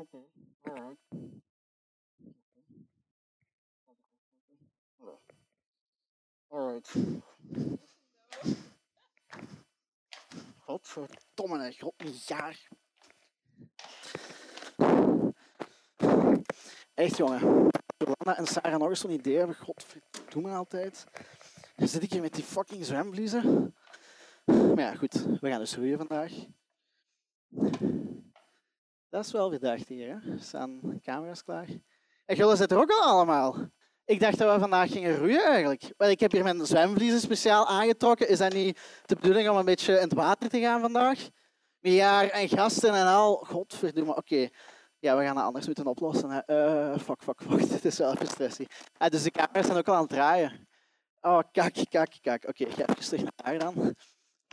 Okay. Alright. Alright. Godverdomme, god een jaar. Echt jongen. Johanna en Sarah nog eens zo'n idee hebben, godverdomme altijd. Dan zit ik hier met die fucking zwemvliezen. Maar ja, goed, we gaan dus roeien vandaag. Dat is wel verdacht hier, hè? Er staan camera's klaar. En jullie zitten er ook al allemaal. Ik dacht dat we vandaag gingen roeien eigenlijk. Ik heb hier mijn zwemvliezen speciaal aangetrokken. Is dat niet de bedoeling om een beetje in het water te gaan vandaag? Jaar en gasten en al. Godverdomme, oké. Ja, we gaan het anders moeten oplossen. Hè. Uh, fuck, fuck, fuck. Dit is wel even stressy. Ah, dus de camera's zijn ook al aan het draaien. Oh, kak, kak, kak. Oké, ik ga even terug naar daar dan.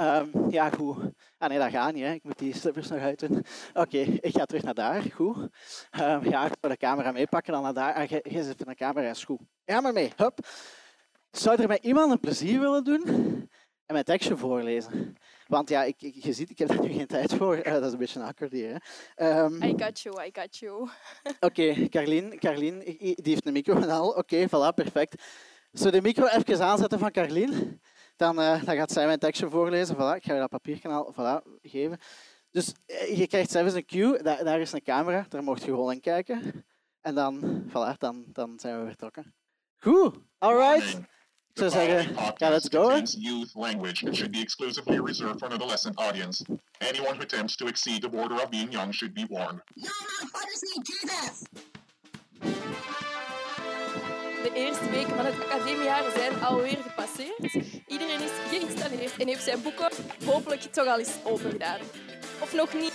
Um, ja, goed. Ah nee, dat gaat niet. Hè. Ik moet die slippers nog uit doen. Oké, ik ga terug naar daar. Goed. Um, ja, ik ga de camera meepakken, dan naar daar. Ah, je zit de camera, is goed. Ga maar mee. Hup. Zou er met iemand een plezier willen doen en mijn tekstje voorlezen? Want ja, ik, je ziet, ik heb daar nu geen tijd voor. Uh, dat is een beetje awkward hier. Hè. Um, I got you, I got you. Oké, okay, Carlien, Carlien, die heeft een micro en al. Oké, okay, voilà, perfect. Zullen de micro even aanzetten van Carlien? Dan, uh, dan gaat zij mijn tekstje voorlezen. Voilà, ik ga je dat papierkanaal voilà, geven. Dus uh, je krijgt zelfs een cue. Daar, daar, is een camera. Daar mocht je gewoon in kijken. En dan, voilà, dan, dan zijn we vertrokken. Goed, alright. Ik zou zeggen, ja, let's go. youth language. It should be exclusively reserved for an adolescent audience. Anyone who attempts to exceed the border of being young should be warned. No motherfuckers need do this! De eerste weken van het academiejaar zijn alweer gepasseerd. Iedereen is geïnstalleerd en heeft zijn boeken hopelijk toch al eens open gedaan. Of nog niet,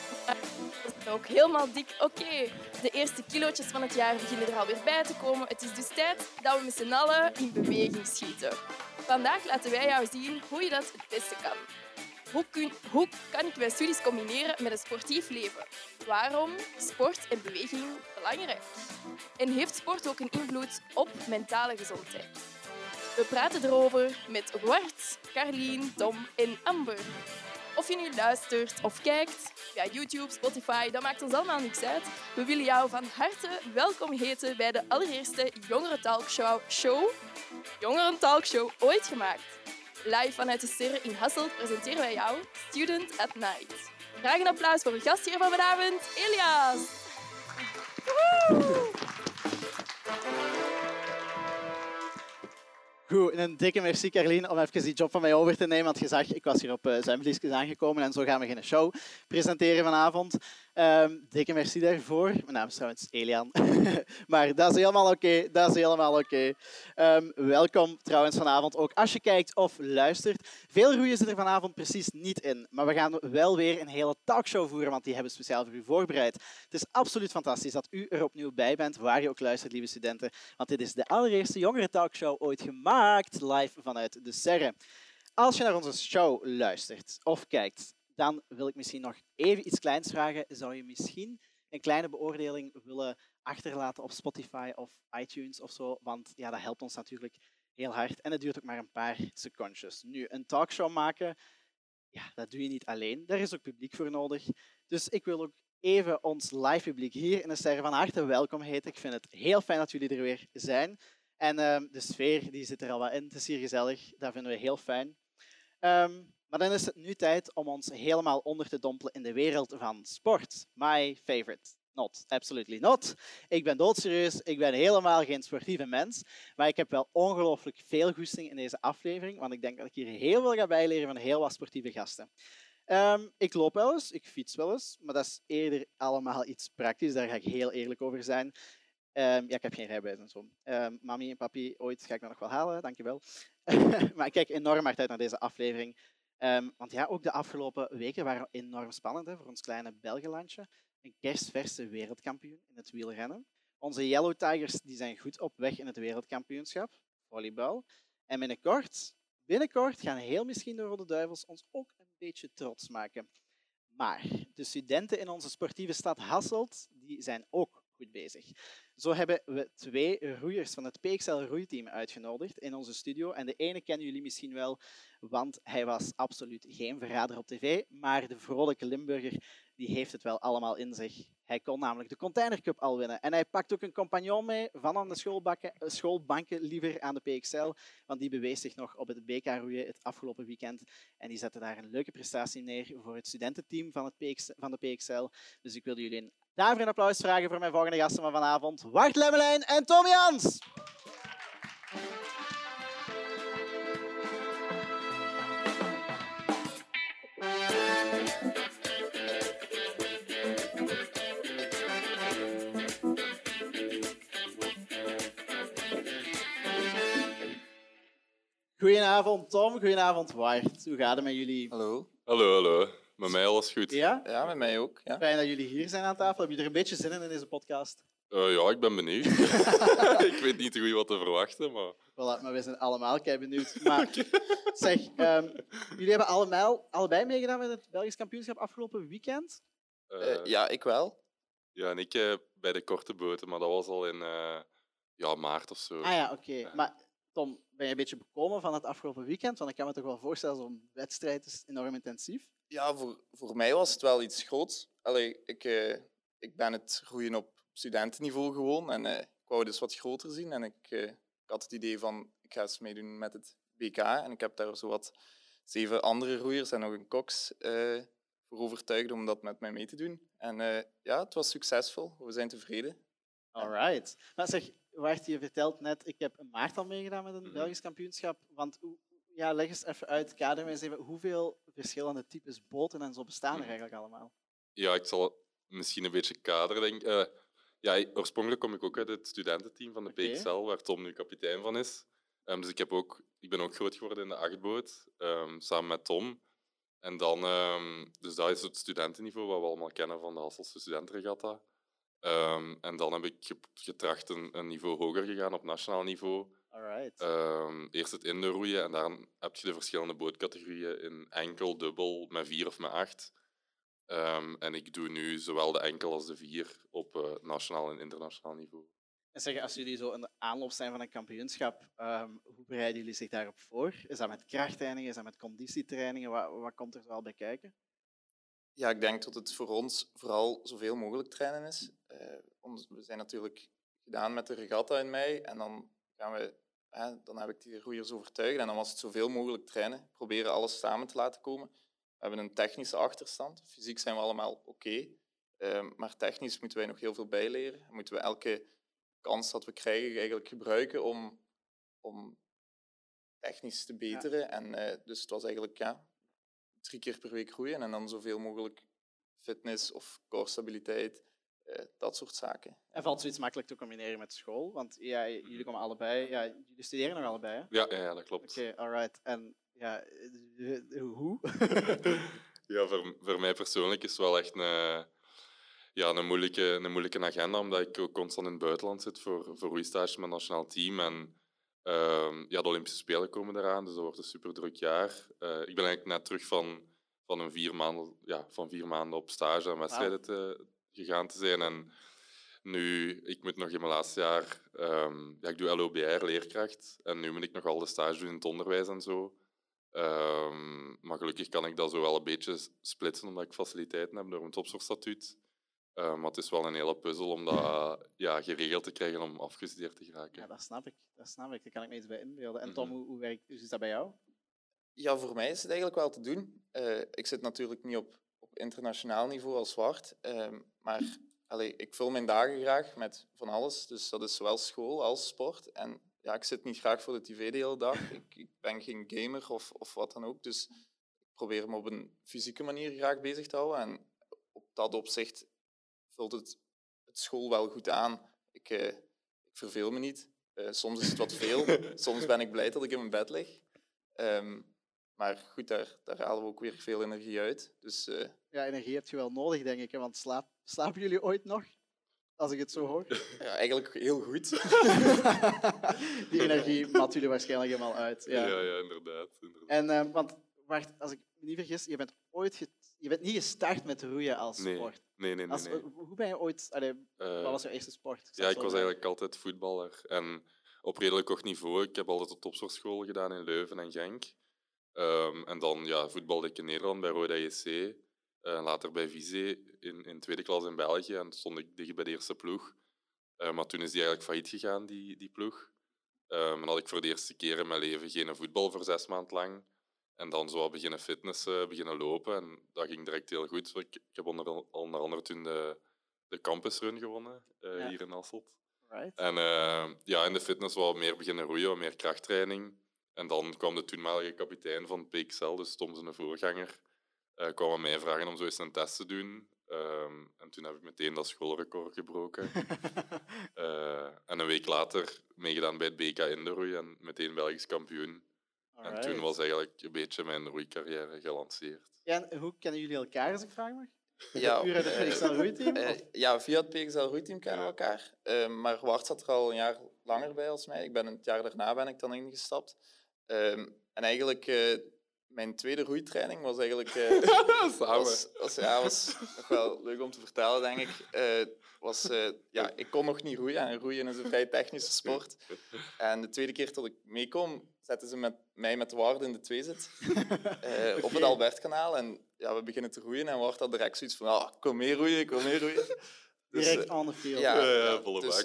maar ook helemaal dik. Oké, de eerste kilootjes van het jaar beginnen er alweer bij te komen. Het is dus tijd dat we met z'n allen in beweging schieten. Vandaag laten wij jou zien hoe je dat het beste kan. Hoe, hoe kan ik mijn studies combineren met een sportief leven? Waarom sport en beweging belangrijk? En heeft sport ook een invloed op mentale gezondheid? We praten erover met Wart, Carlien, Tom en Amber. Of je nu luistert of kijkt via YouTube, Spotify, dat maakt ons allemaal niks uit. We willen jou van harte welkom heten bij de allereerste Jongeren Talkshow show, Jongeren Talkshow ooit gemaakt. Live vanuit de Sterren in Hasselt presenteren wij jou Student at Night. Graag een applaus voor de gast hier van vanavond, Elias. Woehoe! Goed, een dikke merci Carlien om even die job van mij over te nemen. Want je zag, ik was hier op uh, aangekomen en zo gaan we geen show presenteren vanavond. Um, dikke merci daarvoor. Mijn naam is trouwens Elian. maar dat is helemaal oké. Dat is helemaal oké. Um, welkom trouwens vanavond ook als je kijkt of luistert. Veel roeien zit er vanavond precies niet in. Maar we gaan wel weer een hele talkshow voeren, want die hebben we speciaal voor u voorbereid. Het is absoluut fantastisch dat u er opnieuw bij bent, waar je ook luistert, lieve studenten. Want dit is de allereerste jongere talkshow ooit gemaakt, live vanuit de Serre. Als je naar onze show luistert of kijkt, dan wil ik misschien nog even iets kleins vragen. Zou je misschien een kleine beoordeling willen achterlaten op Spotify of iTunes of zo? Want ja, dat helpt ons natuurlijk heel hard. En het duurt ook maar een paar secondjes. Nu, een talkshow maken, ja, dat doe je niet alleen. Daar is ook publiek voor nodig. Dus ik wil ook even ons live publiek hier in de sterren van harte welkom heten. Ik vind het heel fijn dat jullie er weer zijn. En um, de sfeer die zit er al wat in. Het is hier gezellig. Dat vinden we heel fijn. Um, maar dan is het nu tijd om ons helemaal onder te dompelen in de wereld van sport. My favorite. Not. Absolutely not. Ik ben doodserieus. Ik ben helemaal geen sportieve mens. Maar ik heb wel ongelooflijk veel goesting in deze aflevering. Want ik denk dat ik hier heel veel ga bijleren van heel wat sportieve gasten. Um, ik loop wel eens, ik fiets wel eens. Maar dat is eerder allemaal iets praktisch. Daar ga ik heel eerlijk over zijn. Um, ja, ik heb geen rijbewijs en zo. Um, mami en papi, ooit ga ik dat nog wel halen, dankjewel. maar ik kijk enorm hard uit naar deze aflevering. Um, want ja, ook de afgelopen weken waren enorm spannend hè, voor ons kleine Belgenlandje. Een kerstverse wereldkampioen in het wielrennen. Onze Yellow Tigers die zijn goed op weg in het wereldkampioenschap, volleybal. En binnenkort, binnenkort gaan heel misschien de Rode Duivels ons ook een beetje trots maken. Maar de studenten in onze sportieve stad Hasselt die zijn ook bezig. Zo hebben we twee roeiers van het PXL roeiteam uitgenodigd in onze studio. En de ene kennen jullie misschien wel, want hij was absoluut geen verrader op tv. Maar de vrolijke Limburger die heeft het wel allemaal in zich. Hij kon namelijk de Container Cup al winnen. En hij pakt ook een compagnon mee van aan de schoolbanken liever aan de PXL. Want die bewees zich nog op het BK-roeien het afgelopen weekend. En die zette daar een leuke prestatie neer voor het studententeam van, het van de PXL. Dus ik wilde jullie een daarvoor een applaus vragen voor mijn volgende gasten van vanavond. Wart Lemmelijn en Tom Jans. Goedenavond Tom, goedenavond Wart. Hoe gaat het met jullie? Hallo. Hallo, hallo. Met mij alles goed. Ja? Ja, met mij ook. Ja. Fijn dat jullie hier zijn aan tafel. Heb je er een beetje zin in in deze podcast? Eh, ja, ik ben benieuwd. ik weet niet goed wat te verwachten, maar... Voilà, maar we zijn allemaal kei benieuwd. Maar zeg, ehm, jullie hebben allemaal, allebei meegedaan met het Belgisch kampioenschap afgelopen weekend. eh, Eh, ja, ik wel. ja, en ik eh, bij de korte boten, maar dat was al in eh, ja, maart of zo. Ah ja, oké. Maar Tom, ben je een beetje bekomen van het afgelopen weekend? Want ik kan me toch wel voorstellen, zo'n wedstrijd is enorm intensief. Ja, voor, voor mij was het wel iets groots. Allee, ik, eh, ik ben het roeien op studentenniveau gewoon en eh, ik wou dus wat groter zien. En ik, eh, ik had het idee van, ik ga eens meedoen met het BK. En ik heb daar zo wat zeven andere roeiers en nog een koks voor overtuigd om dat met mij mee te doen. En ja, het was succesvol. We zijn tevreden. Alright. Maar zeg, Wart, je vertelt net, ik heb een maart al meegedaan met een Mhm. Belgisch kampioenschap. Want hoe- ja, leg eens even uit, kader eens even, hoeveel verschillende types boten en zo bestaan er Mhm. eigenlijk allemaal? Ja, ik zal misschien een beetje kaderen, denk. Eh, ja, oorspronkelijk kom ik ook uit het studententeam van de. PXL, waar Tom nu kapitein van is. Ehm, dus ik, heb ook, ik ben ook groot geworden in de achtboot, ehm, samen met Tom. En dan, ehm, dus dat is het studentenniveau, wat we allemaal kennen van de Hasselse Studentenregatta. En dan heb ik ge- getracht een, een niveau hoger gegaan op nationaal niveau. Alright. Ehm, eerst het indoor roeien en dan heb je de verschillende bootcategorieën in enkel, dubbel, met vier of met acht. Ehm, en ik doe nu zowel de enkel als de vier op eh, nationaal en internationaal niveau. En zeg, als jullie zo in de aanloop zijn van een kampioenschap, ehm, hoe bereiden jullie zich daarop voor? Is dat met krachttrainingen, is dat met conditietrainingen? Wat, wat komt er zoal bij kijken? Ja, ik denk dat het voor ons vooral zoveel mogelijk trainen is. Eh, we zijn natuurlijk gedaan met de regatta in mei en dan, gaan we, hè, dan heb ik die roeiers overtuigd en dan was het zoveel mogelijk trainen. Proberen alles samen te laten komen. We hebben een technische achterstand. Fysiek zijn we allemaal oké, eh, maar technisch moeten wij nog heel veel bijleren. Moeten we elke kans dat we krijgen eigenlijk gebruiken om, om technisch te beteren. En, eh, dus het was eigenlijk ja, drie keer per week groeien en dan zoveel mogelijk fitness of core stabiliteit, dat soort zaken. En valt zoiets makkelijk te combineren met school? Want ja, jullie komen allebei, ja, jullie studeren nog allebei, hè? Ja, ja, ja dat klopt. Oké, alright. En ja, eh, eh, hoe? ja, voor, voor mij persoonlijk is het wel echt een, ja, een, moeilijke, een moeilijke agenda, omdat ik ook constant in het buitenland zit voor, voor roeistages met het nationaal team. En ehm, ja, de Olympische Spelen komen eraan, dus dat wordt een super druk jaar. Eh, ik ben eigenlijk net terug van, van, een vier maanden, ja, van vier maanden op stage en wedstrijden te, gegaan te zijn. En nu, ik moet nog in mijn laatste jaar, ehm, ja, ik doe LOBR, leerkracht. En nu moet ik nog al de stage doen in het onderwijs en zo. Ehm, maar gelukkig kan ik dat zo wel een beetje splitsen, omdat ik faciliteiten heb door mijn topsportstatuut. Uh, maar het is wel een hele puzzel om dat ja, geregeld te krijgen om afgestudeerd te geraken. Ja, dat snap ik. Dat snap ik. Daar kan ik me iets bij inbeelden. En Tom, Mhm. hoe, hoe, werkt, hoe is dat bij jou? Ja, voor mij is het eigenlijk wel te doen. Eh, ik zit natuurlijk niet op internationaal niveau als zwart, ehm, maar allee, ik vul mijn dagen graag met van alles. Dus dat is zowel school als sport. En ja, ik zit niet graag voor de tv de hele dag. Ik, ik ben geen gamer of, of wat dan ook. Dus ik probeer me op een fysieke manier graag bezig te houden. En op dat opzicht vult het, het school wel goed aan. Ik, eh, ik verveel me niet. Eh, soms is het wat veel. soms ben ik blij dat ik in mijn bed lig. Ehm, maar goed, daar, daar halen we ook weer veel energie uit. Dus eh, Ja, energie heb je wel nodig, denk ik. Hè? Want slaap, slapen jullie ooit nog? Als ik het zo hoor. ja, eigenlijk heel goed. Die energie mat jullie waarschijnlijk helemaal uit. Ja, Ja. ja, inderdaad. inderdaad. En, eh, want, wacht, als ik me niet vergis, je bent ooit je bent niet gestart met roeien als Nee, sport. Nee, nee, nee. Als, nee. Hoe ben je ooit... Allee, Eh, wat was jouw eerste sport? zal Ja, ik was eigenlijk altijd voetballer. En op redelijk hoog niveau. Ik heb altijd op topsportschool gedaan in Leuven en Genk. Ehm, en dan ja, voetbalde ik in Nederland bij Roda JC. Eh, later bij Vizé in, in tweede klas in België en stond ik dicht bij de eerste ploeg. Eh, maar toen is die eigenlijk failliet gegaan, die, die ploeg. Um, en had ik voor de eerste keer in mijn leven geen voetbal voor zes maanden lang. En dan zo beginnen fitnessen, beginnen lopen. En dat ging direct heel goed. Ik, ik heb onder, onder andere toen de, de campusrun gewonnen, uh, Ja. hier in Hasselt. Right. En uh, ja, in de fitness wat meer beginnen roeien, meer krachttraining. En dan kwam de toenmalige kapitein van PXL, dus Tom zijn voorganger, uh, kwam aan mij vragen om zo eens een test te doen. Um, en toen heb ik meteen dat schoolrecord gebroken. uh, en een week later meegedaan bij het BK Indooroei en meteen Belgisch kampioen. En toen was eigenlijk een beetje mijn roeicarrière gelanceerd. Ja, en hoe kennen jullie elkaar, als ik vraag mag? Ja, het PXL roeiteam? Uh, ja, via het PXL roeiteam kennen we elkaar. Uh, maar Wart zat er al een jaar langer bij als mij. Ik ben het jaar daarna ben ik dan ingestapt. Um, en eigenlijk, uh, mijn tweede roeitraining was eigenlijk... Uh, was, was, ja, was nog wel leuk om te vertellen, denk ik. Uh, was, ja, ik kon nog niet roeien. En roeien is een vrij technische sport. En de tweede keer dat ik meekom, zetten ze met, mij met Ward in de tweezit. okay. Op het Albertkanaal. En ja, we beginnen te roeien. En Ward had direct zoiets van, ah, kom mee roeien, kom mee roeien. Dus, Direct on the field. Ja, ja, ja volle dus,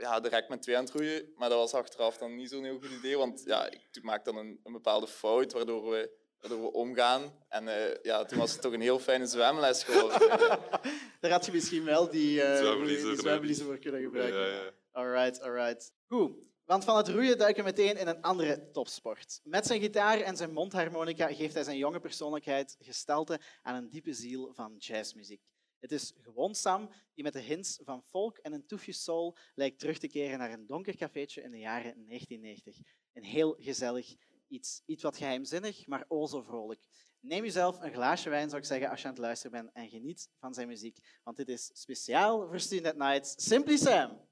ja, direct met twee aan het roeien. Maar dat was achteraf dan niet zo'n heel goed idee. Want ja, ik maak dan een, een bepaalde fout waardoor we, waardoor we omgaan. En uh, ja, toen was het toch een heel fijne zwemles geworden. Daar had je misschien wel die, uh, zwemliezen voor kunnen gebruiken. Ja, ja. Alright, alright. Goed. Want van het roeien duiken we meteen in een andere topsport. Met zijn gitaar en zijn mondharmonica geeft hij zijn jonge persoonlijkheid gestalte aan een diepe ziel van jazzmuziek. Het is gewoon Sam die met de hints van folk en een toefje soul lijkt terug te keren naar een donker cafeetje in de jaren 1990. Een heel gezellig iets. Iets wat geheimzinnig, maar o zo vrolijk. Neem jezelf een glaasje wijn, zou ik zeggen, als je aan het luisteren bent en geniet van zijn muziek. Want dit is speciaal voor Student Nights Simply Sam.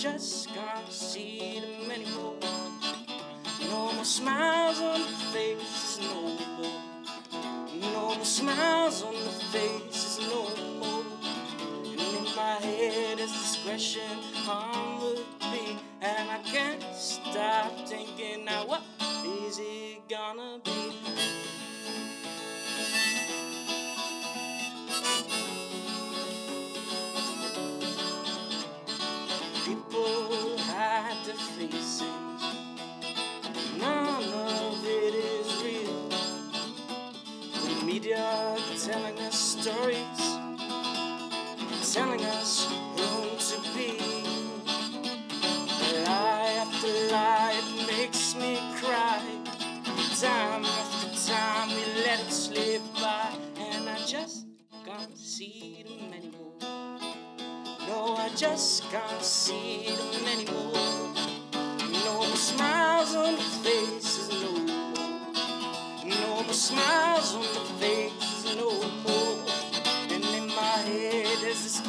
Just can't see them anymore. No more smiles on the faces, no more. No more smiles on the faces, no more. And in my head is this question on repeat, and I can't stop thinking now what is it gonna be? Stories, telling us who to be. Lie after lie, it makes me cry. Time after time, we let it slip by, and I just can't see them anymore. No, I just can't see them anymore. No more smiles on the faces, no more. No more smiles on the faces, no more.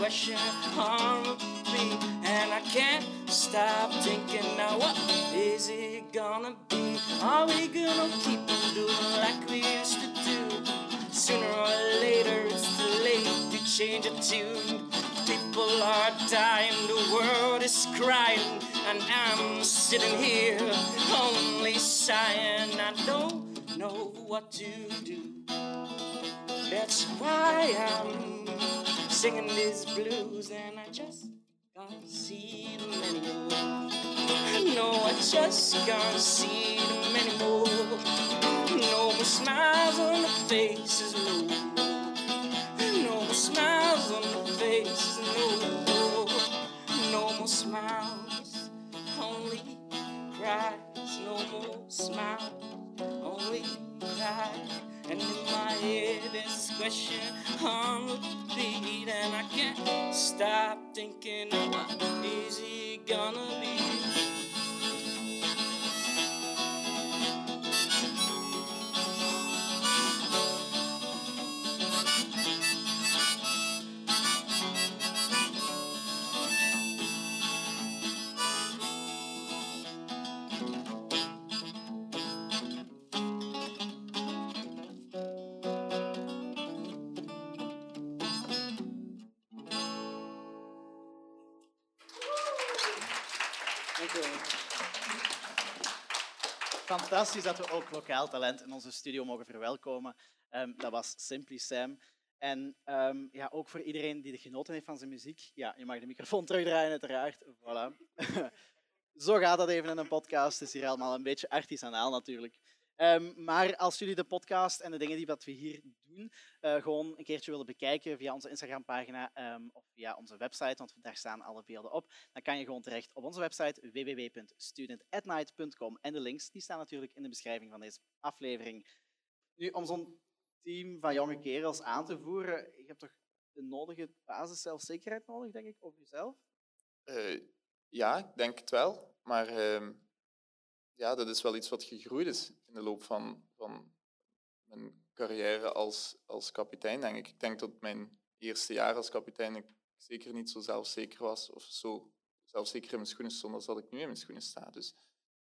Question on repeat, and I can't stop thinking now what is it gonna be? Are we gonna keep on doing like we used to do? Sooner or later it's too late to change a tune. People are dying, the world is crying, and I'm sitting here only sighing. I don't know what to do. That's why I'm singing these blues, and I just can't see them anymore. No, I just can't see them anymore. No more smiles on the faces, no. No more smiles on the faces, no. No more smiles, only cries. No more smiles, only cry. And in my head this question on repeat, and I can't stop thinking what is it gonna be. Fantastisch dat we ook lokaal talent in onze studio mogen verwelkomen. Ehm, dat was Simply Sam. En ehm, ja, ook voor iedereen die genoten heeft van zijn muziek. Ja, je mag de microfoon terugdraaien, uiteraard. Voilà. Zo gaat dat even in een podcast. Het is hier allemaal een beetje artisanaal natuurlijk. Ehm, maar als jullie de podcast en de dingen die wat we hier doen, eh, gewoon een keertje willen bekijken via onze Instagram-pagina ehm, of via onze website, want daar staan alle beelden op, dan kan je gewoon terecht op onze website www.studentatnight.com. En de links die staan natuurlijk in de beschrijving van deze aflevering. Nu, om zo'n team van jonge kerels aan te voeren, je hebt toch de nodige basis zelfzekerheid nodig, denk ik, over jezelf? Eh, ja, ik denk het wel. Maar ehm, ja, dat is wel iets wat gegroeid is in de loop van, van mijn carrière als, als kapitein, denk ik. Ik denk dat mijn eerste jaar als kapitein ik zeker niet zo zelfzeker was of zo zelfzeker in mijn schoenen stond als dat ik nu in mijn schoenen sta. Dus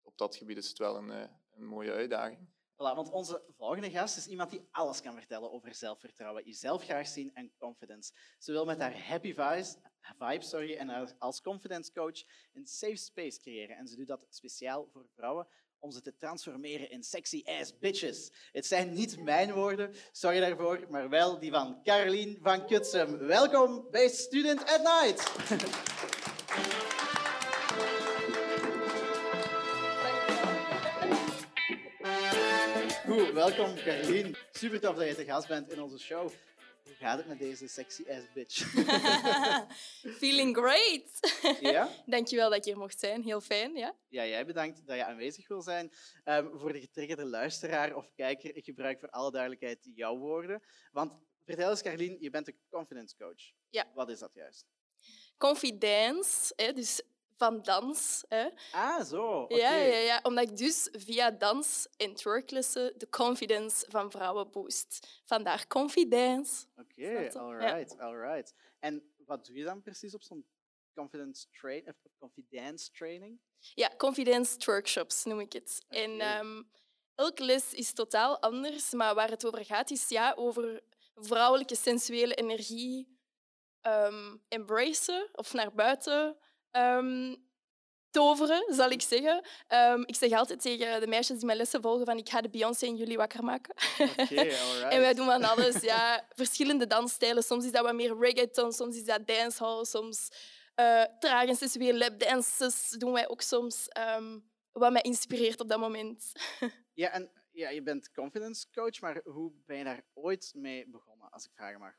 op dat gebied is het wel een, eh, een mooie uitdaging. Voilà, want onze volgende gast is iemand die alles kan vertellen over zelfvertrouwen, jezelf graag zien en confidence. Ze wil met haar happy vibes, vibe sorry, en als confidence coach een safe space creëren. En ze doet dat speciaal voor vrouwen om ze te transformeren in sexy ass bitches. Het zijn niet mijn woorden, sorry daarvoor, maar wel die van Caroline van Kutsum. Welkom bij Student at Night. Goed, welkom Caroline. Super tof dat je te gast bent in onze show. Hoe gaat het met deze sexy ass bitch? Feeling great. ja? Dankjewel dat ik hier mocht zijn. Heel fijn, ja. Ja, jij bedankt dat je aanwezig wil zijn. Ehm, voor de getriggerde luisteraar of kijker, ik gebruik voor alle duidelijkheid jouw woorden. Want vertel eens, Carlien, je bent een confidence coach. Ja. Wat is dat juist? Confidence, hè, dus van dans. Hè. Ah, zo. Oké. Ja, ja, ja, omdat ik dus via dans en twerklessen de confidence van vrouwen boost. Vandaar confidence. Oké, je? alright, alright. En wat doe je dan precies op zo'n confidence, train, of confidence training? Ja, confidence workshops noem ik het. En ehm, elke les is totaal anders, maar waar het over gaat is ja, over vrouwelijke sensuele energie ehm embracen of naar buiten ehm, toveren, zal ik zeggen. Ehm, ik zeg altijd tegen de meisjes die mijn lessen volgen van ik ga de Beyoncé in jullie wakker maken. En wij doen van alles, ja. Verschillende dansstijlen. Soms is dat wat meer reggaeton, soms is dat dancehall, soms eh traag en sensuele lapdances doen wij ook soms. ehm, wat mij inspireert op dat moment. Ja, en ja, je bent confidence coach, maar hoe ben je daar ooit mee begonnen, als ik vragen mag?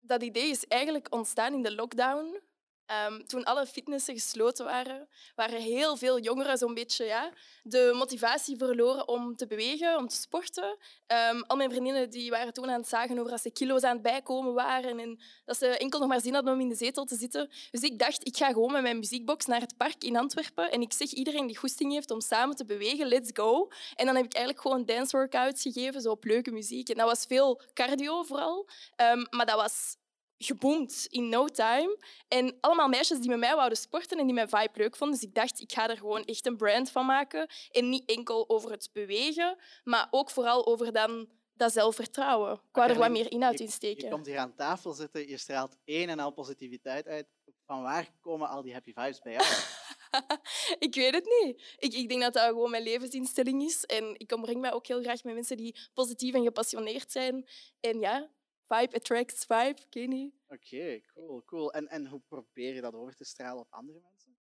Dat idee is eigenlijk ontstaan in de lockdown. Ehm, toen alle fitnessen gesloten waren, waren heel veel jongeren zo'n beetje ja, de motivatie verloren om te bewegen, om te sporten. Ehm, al mijn vriendinnen die waren toen aan het zagen over dat ze kilo's aan het bijkomen waren en dat ze enkel nog maar zin hadden om in de zetel te zitten. Dus ik dacht, ik ga gewoon met mijn muziekbox naar het park in Antwerpen en ik zeg iedereen die goesting heeft om samen te bewegen, let's go. En dan heb ik eigenlijk gewoon dance workouts gegeven, zo op leuke muziek. En dat was veel cardio vooral, Ehm, maar dat was geboomd in no time. En allemaal meisjes die met mij wouden sporten en die mijn vibe leuk vonden. Dus ik dacht, ik ga er gewoon echt een brand van maken. En niet enkel over het bewegen, maar ook vooral over dan dat zelfvertrouwen. Ik wou er wat meer inhoud je- in steken. Je komt hier aan tafel zitten, je straalt één en al positiviteit uit. Van waar komen al die happy vibes bij jou? ik weet het niet. Ik, ik denk dat dat gewoon mijn levensinstelling is. En ik omring mij ook heel graag met mensen die positief en gepassioneerd zijn. En ja, vibe attracts vibe, weet niet. Oké, cool, cool. En, en hoe probeer je dat over te stralen op andere mensen?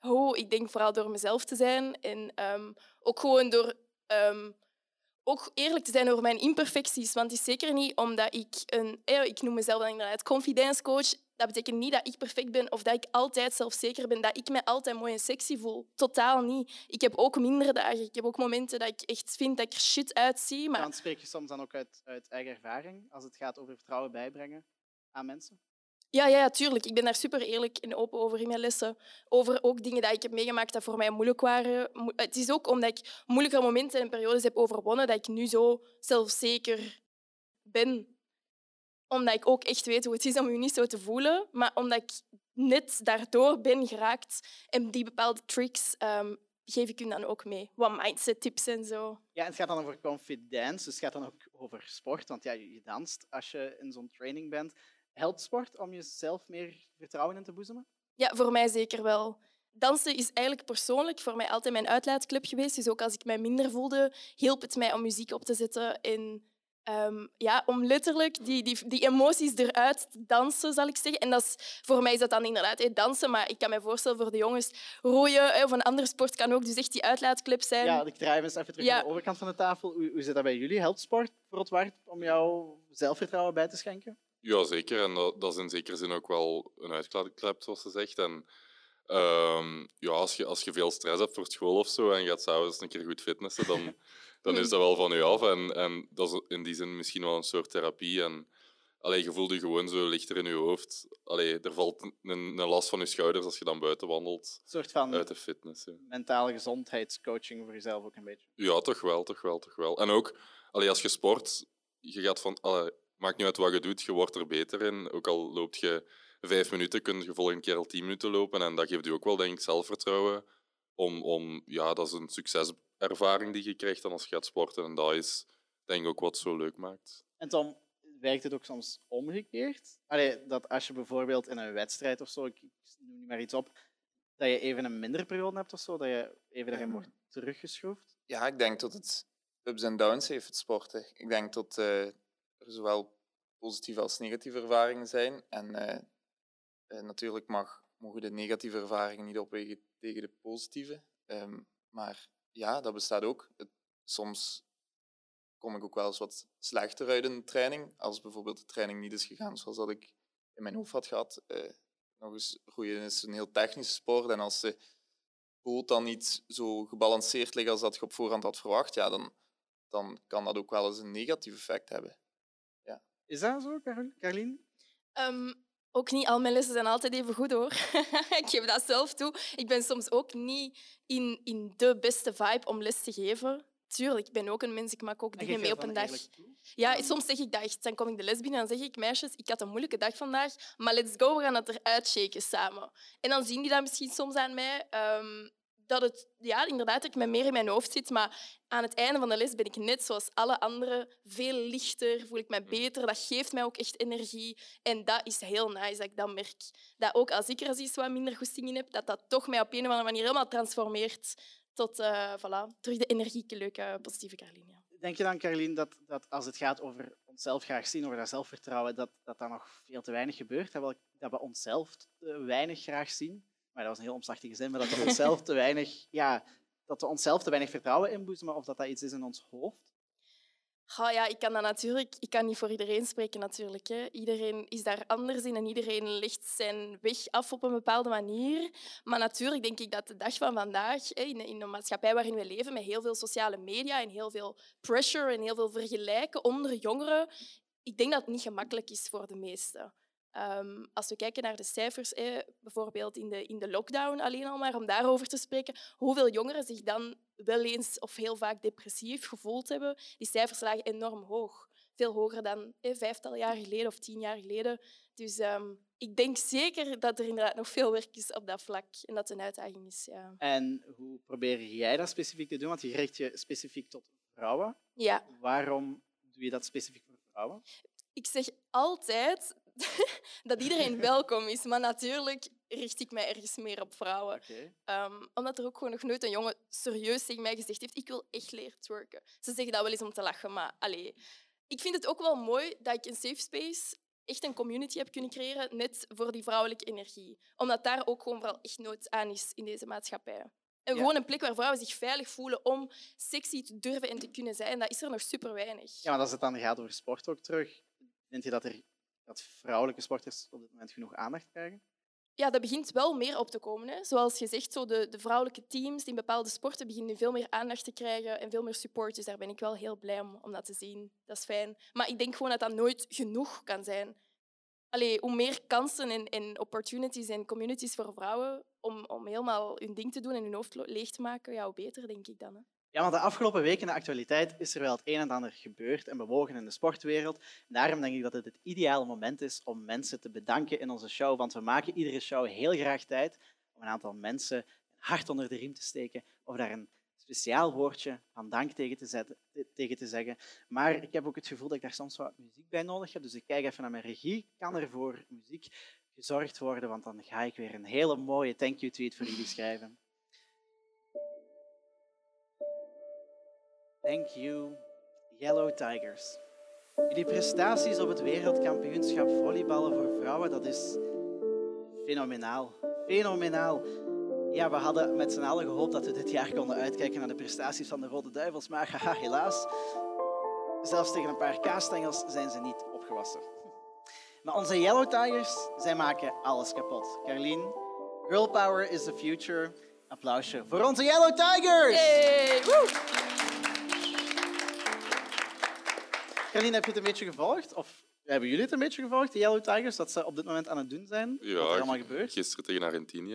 Oh, ik denk vooral door mezelf te zijn. En ehm, ook gewoon door... ehm, ook eerlijk te zijn over mijn imperfecties. Want het is zeker niet omdat ik een... eh, Ik noem mezelf dan inderdaad confidence coach. Dat betekent niet dat ik perfect ben of dat ik altijd zelfzeker ben. Dat ik mij altijd mooi en sexy voel. Totaal niet. Ik heb ook mindere dagen. Ik heb ook momenten dat ik echt vind dat ik er shit uitzie. Maar Dan spreek je soms dan ook uit, uit eigen ervaring, als het gaat over vertrouwen bijbrengen aan mensen. Ja, ja, tuurlijk. Ik ben daar super eerlijk en open over in mijn lessen. Over ook dingen die ik heb meegemaakt dat voor mij moeilijk waren. Het is ook omdat ik moeilijke momenten en periodes heb overwonnen dat ik nu zo zelfzeker ben. Omdat ik ook echt weet hoe het is om je niet zo te voelen. Maar omdat ik net daardoor ben geraakt. En die bepaalde tricks ehm, geef ik u dan ook mee. Wat mindset tips en zo. Ja, en het gaat dan over confidence, dus het gaat dan ook over sport. Want ja, je je danst als je in zo'n training bent. Helpt sport om jezelf meer vertrouwen in te boezemen? Ja, voor mij zeker wel. Dansen is eigenlijk persoonlijk voor mij altijd mijn uitlaatclub geweest. Dus ook als ik mij minder voelde, hielp het mij om muziek op te zetten. En ehm, ja, om letterlijk die, die, die emoties eruit te dansen, zal ik zeggen. En dat is, voor mij is dat dan inderdaad hè, dansen. Maar ik kan me voorstellen voor de jongens, rooien hè, of een andere sport kan ook dus echt die uitlaatclub zijn. Ja, ik draai eens even terug Ja. naar de overkant van de tafel. Hoe, hoe zit dat bij jullie? Helpt sport voor het waard om jou zelfvertrouwen bij te schenken? Ja, zeker. En dat, dat is in zekere zin ook wel een uitklep, zoals ze zegt. En ehm, ja, als je, als je veel stress hebt voor school of zo en je gaat s'avonds een keer goed fitnessen, dan, dan is dat wel van je af. En, en dat is in die zin misschien wel een soort therapie. En allee, je voelt je gewoon zo lichter in je hoofd. Allee, er valt een, een last van je schouders als je dan buiten wandelt Een soort van uit de fitness. ja. mentale gezondheidscoaching voor jezelf ook een beetje. Ja, toch wel, toch wel, toch wel. En ook, allee, als je sport, je gaat van... Allee, maakt niet uit wat je doet, je wordt er beter in. Ook al loopt je vijf minuten, kun je volgende keer al tien minuten lopen. En dat geeft je ook wel, denk ik, zelfvertrouwen. Om, om, ja, dat is een succeservaring die je krijgt dan als je gaat sporten. En dat is, denk ik, ook wat zo leuk maakt. En Tom, werkt het ook soms omgekeerd? Allee, dat als je bijvoorbeeld in een wedstrijd of zo, ik noem niet maar iets op, dat je even een mindere periode hebt of zo, dat je even daarin wordt teruggeschroefd? Ja, ik denk dat het ups en downs heeft, het sporten. Ik denk dat eh, er zowel positieve als negatieve ervaringen zijn. En eh, eh, natuurlijk mag, mogen de negatieve ervaringen niet opwegen tegen de positieve. Ehm, maar ja, dat bestaat ook. Het, soms kom ik ook wel eens wat slechter uit een training. Als bijvoorbeeld de training niet is gegaan zoals dat ik in mijn hoofd had gehad. Eh, nog eens, roeien is een heel technische sport. En als de boot dan niet zo gebalanceerd ligt als dat je op voorhand had verwacht, ja, dan, dan kan dat ook wel eens een negatief effect hebben. Is dat zo, Carlien? Ook niet al mijn lessen zijn altijd even goed hoor. ik geef dat zelf toe. Ik ben soms ook niet in, in de beste vibe om les te geven. Tuurlijk, ik ben ook een mens, ik maak ook En dingen mee op een dag. Ja, soms zeg ik dat echt. Dan kom ik de les binnen en dan zeg ik, meisjes, ik had een moeilijke dag vandaag, maar let's go, we gaan het eruit shaken samen. En dan zien die dat misschien soms aan mij, ehm, dat het, ja, inderdaad, dat ik met meer in mijn hoofd zit, maar aan het einde van de les ben ik net zoals alle anderen, veel lichter, voel ik mij beter, dat geeft mij ook echt energie. En dat is heel nice, dat ik dat merk. Dat ook als ik er eens wat minder goesting in heb, dat dat toch mij op een of andere manier helemaal transformeert tot, eh, voilà, terug de energieke, leuke, positieve Caroline. ja. Denk je dan, Carlien, dat, dat als het gaat over onszelf graag zien, over dat zelfvertrouwen, dat, dat dat nog veel te weinig gebeurt? Dat we, dat we onszelf te weinig graag zien? Maar dat was een heel omslachtige zin, maar dat we onszelf te weinig, ja, dat we onszelf te weinig vertrouwen inboezemen, of dat dat iets is in ons hoofd? Ja, ik kan dat natuurlijk. Ik kan niet voor iedereen spreken natuurlijk. Hè. Iedereen is daar anders in en iedereen legt zijn weg af op een bepaalde manier. Maar natuurlijk denk ik dat de dag van vandaag, hè, in, een maatschappij waarin we leven, met heel veel sociale media en heel veel pressure en heel veel vergelijken onder jongeren, ik denk dat het niet gemakkelijk is voor de meesten. Ehm, als we kijken naar de cijfers, hè, bijvoorbeeld in de, in de lockdown alleen al maar, om daarover te spreken, hoeveel jongeren zich dan wel eens of heel vaak depressief gevoeld hebben, die cijfers lagen enorm hoog. Veel hoger dan hè, vijftal jaar geleden of tien jaar geleden. Dus ehm, ik denk zeker dat er inderdaad nog veel werk is op dat vlak en dat het een uitdaging is. Ja. En hoe probeer jij dat specifiek te doen? Want je richt je specifiek tot vrouwen. ja. Waarom doe je dat specifiek voor vrouwen? Ik zeg altijd dat iedereen welkom is. Maar natuurlijk, richt ik mij ergens meer op vrouwen. Ehm, omdat er ook gewoon nog nooit een jongen serieus tegen mij gezegd heeft, ik wil echt leren twerken. Ze zeggen dat wel eens om te lachen, maar allee. Ik vind het ook wel mooi dat ik een safe space, echt een community heb kunnen creëren, net voor die vrouwelijke energie. Omdat daar ook gewoon vooral echt nood aan is in deze maatschappij. En Ja. gewoon een plek waar vrouwen zich veilig voelen om sexy te durven en te kunnen zijn, dat is er nog super weinig. Ja, maar als het dan gaat over sport ook terug, denk je dat, er, dat vrouwelijke sporters op dit moment genoeg aandacht krijgen? Ja, dat begint wel meer op te komen. Hè. Zoals gezegd, zo de, de vrouwelijke teams in bepaalde sporten beginnen veel meer aandacht te krijgen en veel meer support. Dus daar ben ik wel heel blij om, om dat te zien. Dat is fijn. Maar ik denk gewoon dat dat nooit genoeg kan zijn. Allee, hoe meer kansen en, opportunities en communities voor vrouwen om, om helemaal hun ding te doen en hun hoofd leeg te maken, ja, hoe beter, denk ik dan. Hè. Ja, want de afgelopen weken in de actualiteit is er wel het een en ander gebeurd en bewogen in de sportwereld. Daarom denk ik dat het het ideale moment is om mensen te bedanken in onze show. Want we maken iedere show heel graag tijd om een aantal mensen een hart onder de riem te steken of daar een speciaal woordje van dank tegen te, zetten, te- tegen te zeggen. Maar ik heb ook het gevoel dat ik daar soms wat muziek bij nodig heb. Dus ik kijk even naar mijn regie. Kan er voor muziek gezorgd worden? Want dan ga ik weer een hele mooie thank you tweet voor jullie schrijven. Thank you, Yellow Tigers. Jullie prestaties op het wereldkampioenschap volleyballen voor vrouwen, dat is fenomenaal. Fenomenaal. Ja, we hadden met z'n allen gehoopt dat we dit jaar konden uitkijken naar de prestaties van de Rode Duivels, maar haha, helaas. Zelfs tegen een paar kaasstengels zijn ze niet opgewassen. Maar onze Yellow Tigers, zij maken alles kapot. Carlien, girl power is the future. Applausje voor onze Yellow Tigers! Carlien, heb je het een beetje gevolgd? Of hebben jullie het een beetje gevolgd, de Yellow Tigers, wat ze op dit moment aan het doen zijn? wat er Ja, allemaal gebeurt? gisteren tegen Argentinië.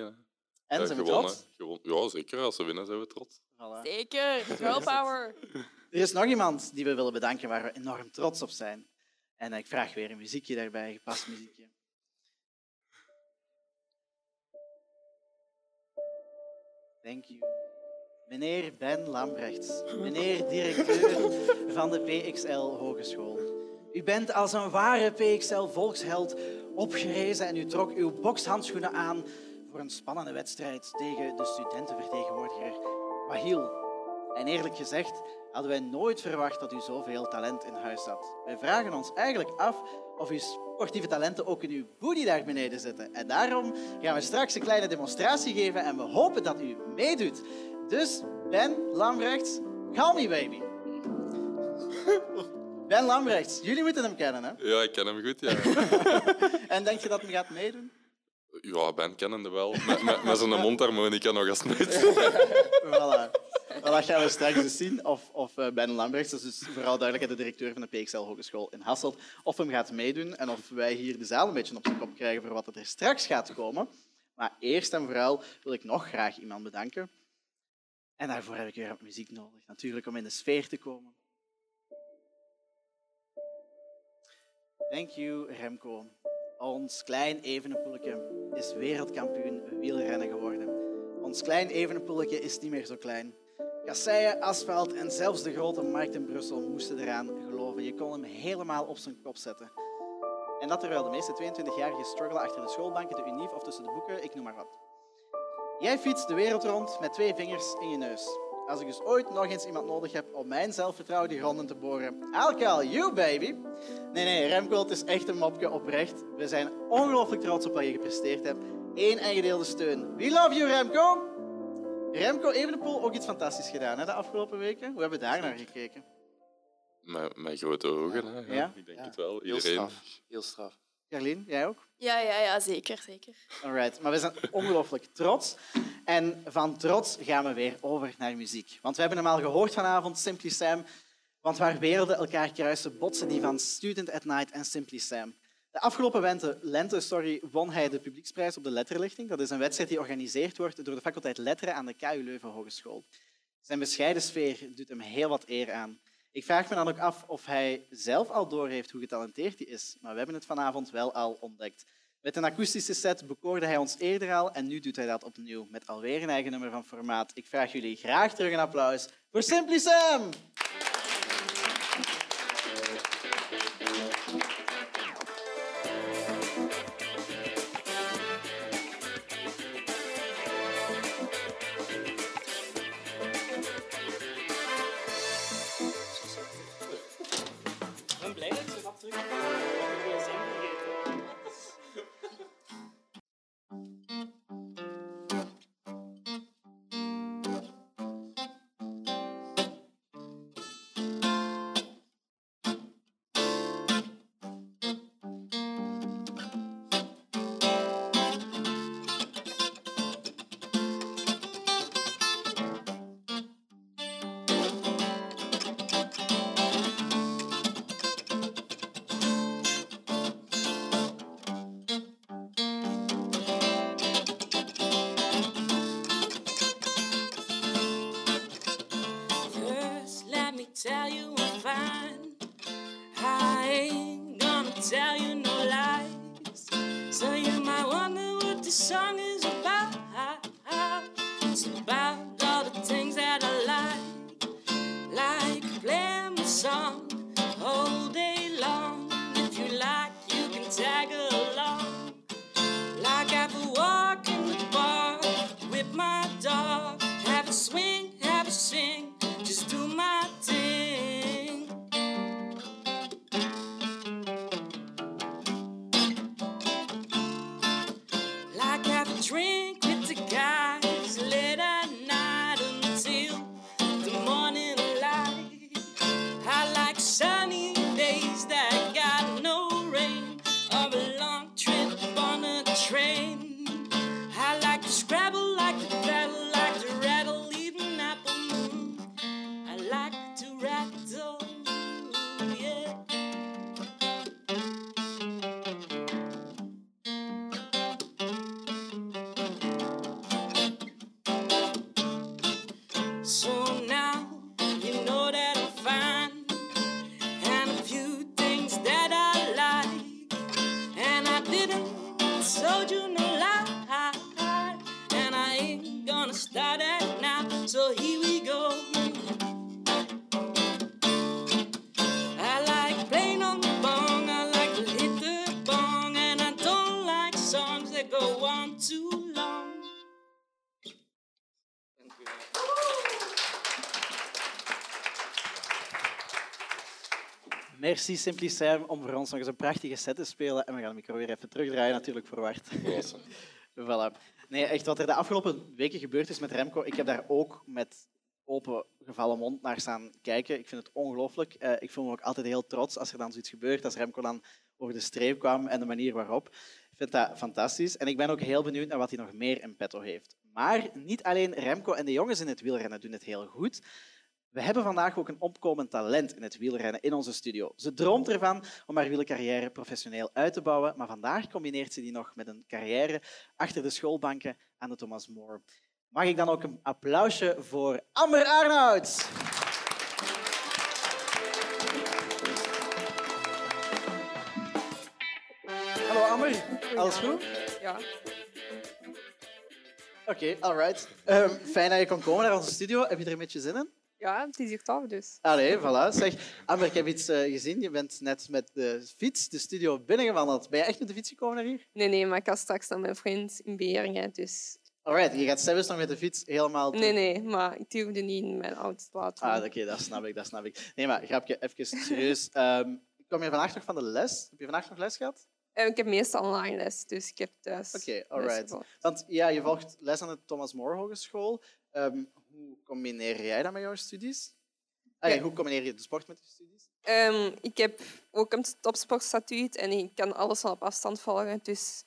En Ja, zijn we gewonnen. trots? Gewon- Ja, zeker. Als ze winnen, zijn we trots. Voilà. Zeker, girl power. Er is nog iemand die we willen bedanken waar we enorm trots op zijn. En ik vraag weer een muziekje daarbij, een gepast muziekje. Thank you. Meneer Ben Lambrechts, meneer directeur van de PXL Hogeschool. U bent als een ware PXL-volksheld opgerezen en u trok uw bokshandschoenen aan voor een spannende wedstrijd tegen de studentenvertegenwoordiger Wahil. En eerlijk gezegd hadden wij nooit verwacht dat u zoveel talent in huis had. Wij vragen ons eigenlijk af of uw sportieve talenten ook in uw booty daar beneden zitten. En daarom gaan we straks een kleine demonstratie geven en we hopen dat u meedoet. Dus Ben Lambrechts, call me baby. Ben Lambrechts, jullie moeten hem kennen, hè? Ja, ik ken hem goed, ja. En denk je dat hij gaat meedoen? Ja, Ben kennende wel. Met, met, met zijn mondharmonica nog als nooit. Voilà. Dat gaan we straks eens zien. Of, of eh, Ben Lambrechts, dat is dus vooral duidelijk de directeur van de PXL Hogeschool in Hasselt, of hem gaat meedoen en of wij hier de zaal een beetje op zijn kop krijgen voor wat er straks gaat komen. Maar eerst en vooral wil ik nog graag iemand bedanken. En daarvoor heb ik weer wat muziek nodig, natuurlijk, om in de sfeer te komen. Thank you, Remco. Ons klein Evenepoelke is wereldkampioen wielrennen geworden. Ons klein Evenepoelke is niet meer zo klein. Kasseien, asfalt en zelfs de grote markt in Brussel moesten eraan geloven. Je kon hem helemaal op zijn kop zetten. En dat terwijl de meeste 22-jarigen struggelen achter de schoolbanken, de unief of tussen de boeken, ik noem maar wat. Jij fietst de wereld rond met twee vingers in je neus. Als ik dus ooit nog eens iemand nodig heb om mijn zelfvertrouwen die gronden te boren, I'll call you, baby. Nee, nee, Remco, het is echt een mopje oprecht. We zijn ongelooflijk trots op wat je gepresteerd hebt. Eén en gedeelde steun. We love you, Remco. Remco Evenepoel ook iets fantastisch gedaan hè, de afgelopen weken. Hoe hebben we daar naar gekeken? Met, met grote ogen, hè. Ja, Ja? Ik denk Ja. het wel. Heel Iedereen. straf. Heel straf. Carlien, jij ook? Ja, ja, ja, zeker, zeker. Alright, maar we zijn ongelooflijk trots. En van trots gaan we weer over naar muziek. Want we hebben hem al gehoord vanavond, Simply Sam. Want waar werelden elkaar kruisen, botsen die van Student at Night en Simply Sam. De afgelopen lente, lente sorry, won hij de publieksprijs op de letterlichting. Dat is een wedstrijd die georganiseerd wordt door de faculteit Letteren aan de KU Leuven Hogeschool. Zijn bescheiden sfeer doet hem heel wat eer aan. Ik vraag me dan ook af of hij zelf al doorheeft hoe getalenteerd hij is, maar we hebben het vanavond wel al ontdekt. Met een akoestische set bekoorde hij ons eerder al en nu doet hij dat opnieuw met alweer een eigen nummer van formaat. Ik vraag jullie graag terug een applaus voor Simply Sam! Merci Simply Sam om voor ons nog eens een prachtige set te spelen. En we gaan de micro weer even terugdraaien, natuurlijk voor Wart. Klasse. voilà. Nee, echt wat er de afgelopen weken gebeurd is met Remco, ik heb daar ook met open gevallen mond naar staan kijken. Ik vind het ongelooflijk. Eh, ik voel me ook altijd heel trots als er dan zoiets gebeurt, als Remco dan over de streep kwam en de manier waarop. Ik vind dat fantastisch. En ik ben ook heel benieuwd naar wat hij nog meer in petto heeft. Maar niet alleen Remco en de jongens in het wielrennen doen het heel goed. We hebben vandaag ook een opkomend talent in het wielrennen in onze studio. Ze droomt ervan om haar wielercarrière professioneel uit te bouwen, maar vandaag combineert ze die nog met een carrière achter de schoolbanken aan de Thomas More. Mag ik dan ook een applausje voor Amber Arnouds? Hallo Amber, alles goed? Ja. Oké, alright. Ehm, fijn dat je kon komen naar onze studio. Heb je er een beetje zin in? Ja, het is hier tof dus. Allee, voilà. Zeg, Amber, ik heb iets eh, gezien. Je bent net met de fiets de studio binnengewandeld. Ben je echt met de fiets gekomen naar hier? Nee, nee, maar ik ga straks naar mijn vriend in Beringen. Dus... Alright, je gaat zelfs nog met de fiets helemaal... Nee, nee, maar ik durfde niet in mijn auto te laten. Ah, oké, dat snap ik, dat snap ik. Nee, maar grapje, even serieus. Ehm kom je vandaag nog van de les? Heb je vandaag nog les gehad? Eh, Ik heb meestal online les, dus ik heb thuis. Oké, les alright. Want ja, je volgt les aan de Thomas More Hogeschool. Ehm, hoe combineer jij dat met jouw studies? Ja, Ja. Hoe combineer je de sport met je studies? Ehm, ik heb ook een topsportstatuut en ik kan alles van op afstand volgen. Dus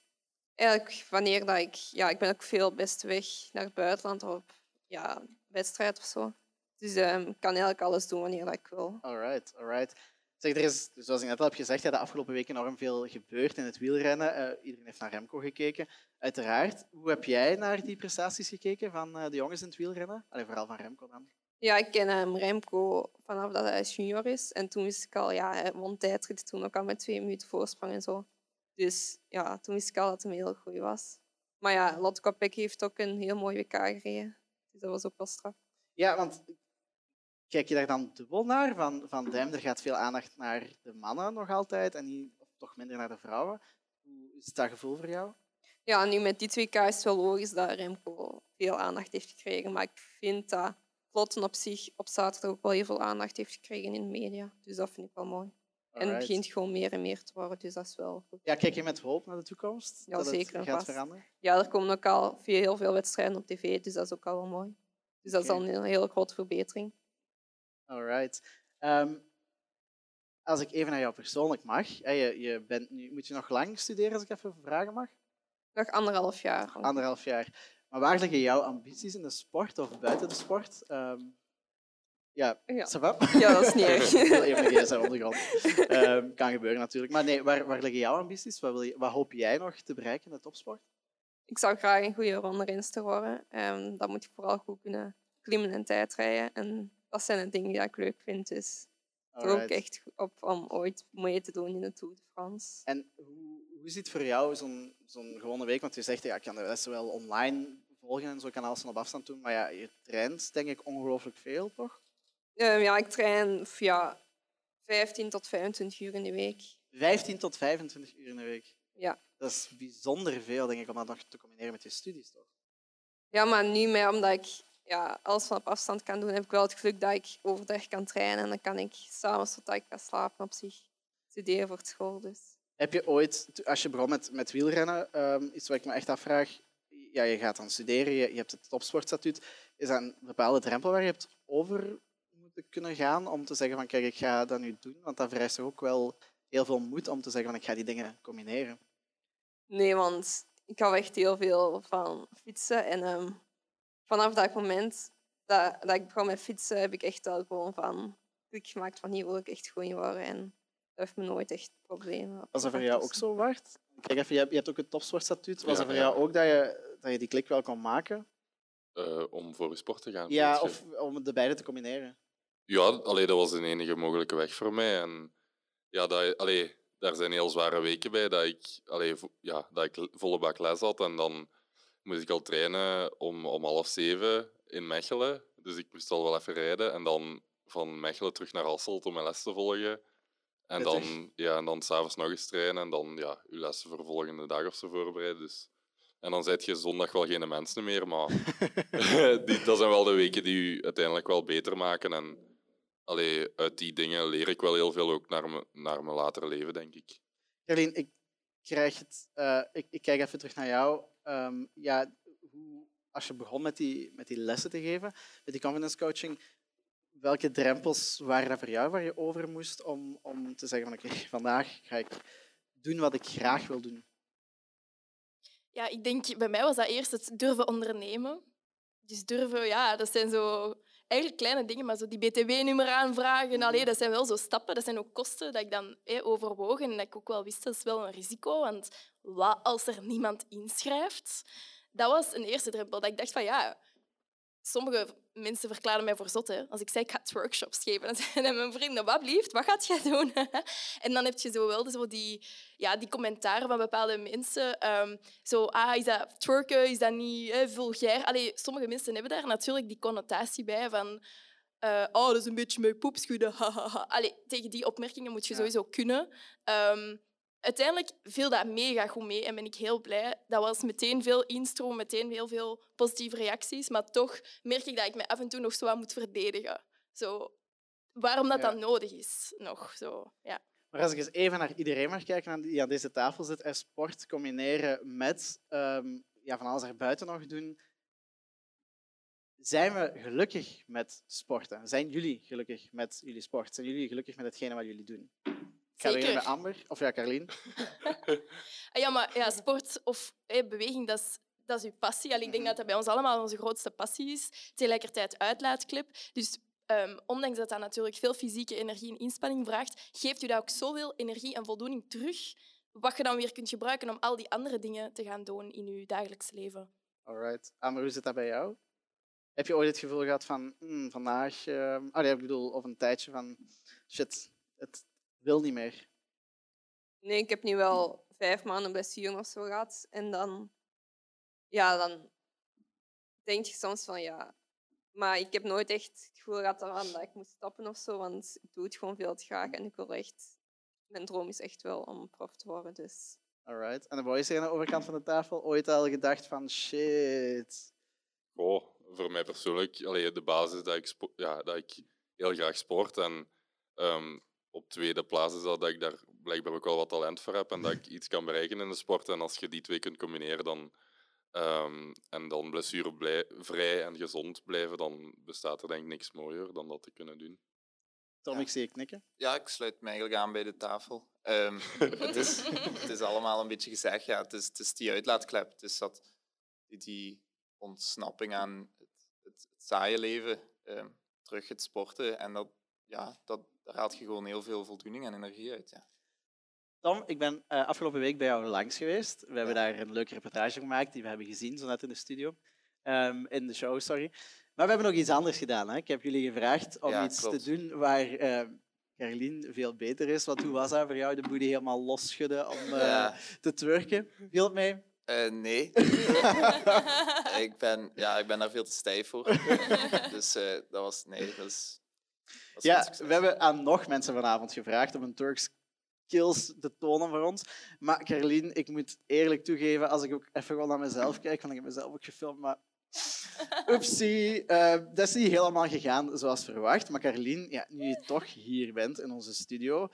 eigenlijk wanneer dat ik... Ja, ik ben ook veel best weg naar het buitenland of op ja, wedstrijd of zo. Dus ehm, ik kan eigenlijk alles doen wanneer dat ik wil. Alright, alright. Zeg, er is, zoals ik net al heb gezegd, ja, de afgelopen weken enorm veel gebeurd in het wielrennen. Eh, iedereen heeft naar Remco gekeken. Uiteraard. Hoe heb jij naar die prestaties gekeken van eh, de jongens in het wielrennen? Allee, vooral van Remco dan. Ja, ik ken hem Remco vanaf dat hij junior is. En toen wist ik al, ja, hij won tijdrit toen ook al met twee minuten voorsprong en zo. Dus ja, toen wist ik al dat hij heel goed was. Maar ja, Lotte Kopeck heeft ook een heel mooi WK gereden. Dus dat was ook wel straf. Ja, want kijk je daar dan dubbel naar? Van, van damn, er gaat veel aandacht naar de mannen nog altijd en niet, of toch minder naar de vrouwen. Hoe is dat gevoel voor jou? Ja, nu met die 2K is het wel logisch dat Remco veel aandacht heeft gekregen. Maar ik vind dat Vlotten op zich op zaterdag ook wel heel veel aandacht heeft gekregen in de media. Dus dat vind ik wel mooi. En het begint gewoon meer en meer te worden, dus dat is wel goed. Ja, kijk je met hoop naar de toekomst? Ja, dat het zeker en gaat vast. veranderen? Ja, er komen ook al veel, heel veel wedstrijden op tv, dus dat is ook al wel mooi. Dus dat is al een heel grote verbetering. Alright. Ehm, als ik even naar jou persoonlijk mag. hè, Je, je bent nu, moet je nog lang studeren, als ik even vragen mag? Nog anderhalf jaar. Anderhalf jaar. Maar waar liggen jouw ambities in de sport of buiten de sport? Ehm, ja, Ja. Ja, dat is niet erg. Even op de grond. Ehm, kan gebeuren natuurlijk. Maar nee, waar, waar liggen jouw ambities? Wat, wil je, wat hoop jij nog te bereiken in de topsport? Ik zou graag een goede ronderenster worden. Um, dan moet ik vooral goed kunnen klimmen en tijdrijden. En dat zijn de dingen die ik leuk vind. Dus ik Alright. echt op om ooit mee te doen in de Tour de France. En hoe, hoe ziet voor jou zo'n zo'n gewone week? Want je zegt, ja, ik kan de lessen wel online volgen en zo kan alles van op afstand doen. Maar ja, je traint denk ik ongelooflijk veel, toch? Ehm, ja, ik train ja, 15 tot 25 uur in de week. 15 tot 25 uur in de week. Ja. Dat is bijzonder veel, denk ik, om dat nog te combineren met je studies, toch? Ja, maar nu meer omdat ik ja, alles van op afstand kan doen, heb ik wel het geluk dat ik overdag kan trainen. En dan kan ik s'avonds tot ik kan slapen op zich studeren voor school. Dus. Heb je ooit, als je begon met, met wielrennen, ehm, iets wat ik me echt afvraag, ja, je gaat dan studeren, je, je hebt het topsportstatuut, is dat een bepaalde drempel waar je hebt over moeten kunnen gaan om te zeggen van kijk, ik ga dat nu doen? Want dat vereist toch ook wel heel veel moed om te zeggen van ik ga die dingen combineren. Nee, want ik hou echt heel veel van fietsen. En ehm, vanaf dat moment dat, dat ik begon met fietsen, heb ik echt wel gewoon van klik gemaakt van hier wil ik echt goed in worden. En dat heeft me nooit echt problemen. Was dat voor jou ook zo, Bart? Kijk even, je hebt, je hebt ook het topsportstatuut. Was Ja, dat voor ja. jou ook dat je, dat je die klik wel kon maken? eh, om voor je sport te gaan. Ja, of om de beide te combineren? Ja, allee, dat was de enige mogelijke weg voor mij. En ja, dat, allee, daar zijn heel zware weken bij dat ik, allee, vo- ja, dat ik volle bak les had. En dan moest ik al trainen om, om half zeven in Mechelen. Dus ik moest al wel even rijden. En dan van Mechelen terug naar Hasselt om mijn les te volgen. En Pittig. dan, ja, en dan s'avonds nog eens trainen. En dan ja, je lessen voor de volgende dag of zo voorbereiden. Dus. En dan zet je zondag wel geen mensen meer. Maar die, dat zijn wel de weken die je uiteindelijk wel beter maken. En allee, uit die dingen leer ik wel heel veel ook naar, me, naar mijn latere leven, denk ik. Carlien, ik, krijg het, eh, ik, ik kijk even terug naar jou. Ehm, ja, hoe, als je begon met die, met die lessen te geven, met die confidence coaching, welke drempels waren er voor jou waar je over moest om, om te zeggen van oké, vandaag ga ik doen wat ik graag wil doen? Ja, ik denk, bij mij was dat eerst het durven ondernemen. Dus durven, ja, dat zijn zo eigenlijk kleine dingen, maar zo die btw-nummer aanvragen, allee, dat zijn wel zo stappen, dat zijn ook kosten dat ik dan overwoog en dat ik ook wel wist, dat is wel een risico, want wat als er niemand inschrijft? Dat was een eerste drempel, dat ik dacht van ja, sommige mensen verklaren mij voor zot. Hè. Als ik zei, ik ga workshops geven, dan zeiden mijn vrienden, wat blieft, wat gaat jij doen? en dan heb je zo wel zo die, ja, die commentaren van bepaalde mensen. ehm, zo, ah, is dat twerken, is dat niet hè, vulgair? Allee, sommige mensen hebben daar natuurlijk die connotatie bij van... eh, oh, dat is een beetje mijn poepschudden. Allee, tegen die opmerkingen moet je Ja. sowieso kunnen. Ehm, uiteindelijk viel dat mega goed mee en ben ik heel blij. Dat was meteen veel instroom, meteen heel veel positieve reacties. Maar toch merk ik dat ik me af en toe nog zo wat moet verdedigen. Zo, waarom dat Ja. dan nodig is. Nog, zo, ja. Maar als ik eens even naar iedereen mag kijken aan- die aan deze tafel zit en sport combineren met ehm, ja, van alles erbuiten nog doen, zijn we gelukkig met sporten? Zijn jullie gelukkig met jullie sport? Zijn jullie gelukkig met hetgene wat jullie doen? Ik ga beginnen Zeker. met Amber, of ja, Carlien. Ah, ja, maar ja, sport of hè, beweging, dat is, dat is uw passie. Allee, ik denk Mhm. dat dat bij ons allemaal onze grootste passie is. Tegelijkertijd uitlaatklep. Dus ehm, ondanks dat dat natuurlijk veel fysieke energie en inspanning vraagt, geeft u dat ook zoveel energie en voldoening terug, wat je dan weer kunt gebruiken om al die andere dingen te gaan doen in je dagelijks leven. Alright. Amber, hoe zit dat bij jou? Heb je ooit het gevoel gehad van "Hmm, vandaag, ehm oh nee, ik bedoel, of een tijdje van shit, het wil niet meer. Nee, ik heb nu wel vijf maanden blessure of zo gehad. En dan, ja, dan denk je soms van ja. Maar ik heb nooit echt het gevoel gehad daaraan dat ik moest stoppen of zo. Want ik doe het gewoon veel te graag. En ik wil echt. Mijn droom is echt wel om prof te worden. Dus Alright. En de boys hier aan de overkant van de tafel ooit al gedacht van shit. Goh, voor mij persoonlijk, allee, de basis dat ik, ja, dat ik heel graag sport. En ehm, op tweede plaats is dat, dat ik daar blijkbaar ook wel wat talent voor heb en dat ik iets kan bereiken in de sport. En als je die twee kunt combineren dan, ehm, en dan blessurevrij en gezond blijven, dan bestaat er denk ik niks mooier dan dat te kunnen doen. Tom, Ja. ik zie je knikken. Ja, ik sluit me eigenlijk aan bij de tafel. Ehm, het, is, het is allemaal een beetje gezegd. Ja, het, is, het is die uitlaatklep. Het is dat, die, ontsnapping aan het, het, het saaie leven. ehm, terug het sporten. En dat, ja, dat, daar haalt je gewoon heel veel voldoening en energie uit. Ja. Tom, ik ben eh, afgelopen week bij jou langs geweest. We hebben daar een leuke reportage gemaakt die we hebben gezien, zo net in de studio. Ehm, in de show, sorry. Maar we hebben nog iets anders gedaan. Hè? Ik heb jullie gevraagd om Ja, iets klopt. te doen waar, eh, Carlien veel beter is. Want hoe was dat voor jou, de booty helemaal losschudden om eh, Ja. te twerken? Viel het mee? Eh, nee. ik, ben, ja, ik ben daar veel te stijf voor. dus eh, dat was... Nee, dat is... Ja, we hebben aan nog mensen vanavond gevraagd om een Turks skills te tonen voor ons. Maar Carlien, ik moet eerlijk toegeven, als ik ook even gewoon naar mezelf kijk, want ik heb mezelf ook gefilmd, maar... Oepsie, eh, dat is niet helemaal gegaan zoals verwacht. Maar Carlien, ja, nu je toch hier bent in onze studio,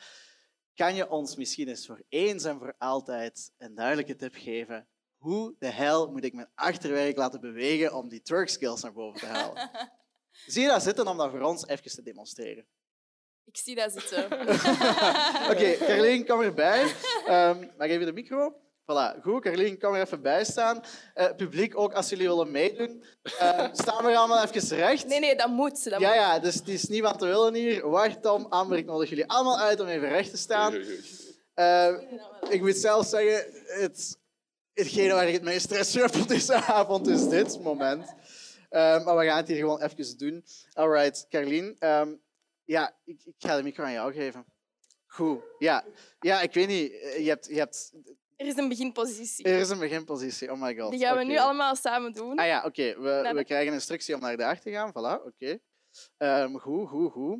kan je ons misschien eens voor eens en voor altijd een duidelijke tip geven? Hoe de hel moet ik mijn achterwerk laten bewegen om die twerk skills naar boven te halen? Zie je dat zitten om dat voor ons even te demonstreren? Ik zie dat zitten. Oké, Carlien, kom erbij. Ehm mag even de micro? Voilà, goed. Carlien, kom er even bij staan. Eh, publiek, ook als jullie willen meedoen. Eh, staan we allemaal even recht? Nee, nee, dat moet. Dat Ja, moet. ja, dus het is niemand te willen hier. Wacht, Tom, Amber, ik nodig jullie allemaal uit om even recht te staan. Eh, ik moet zelf zeggen, het, hetgene waar ik het meest stress heb op deze avond is dit moment. Eh, maar we gaan het hier gewoon even doen. Alright, Carlien. ehm, ja, ik, ik ga de micro aan jou geven. Goed, ja. Ja, ik weet niet. eh, Je hebt, je hebt, Er is een beginpositie. er is een beginpositie, oh my god. Die gaan we nu allemaal samen doen. Ah ja, oké. We, Naar we de- krijgen instructie om naar daar te gaan. Voilà, oké. Ehm, goed, goed, goed.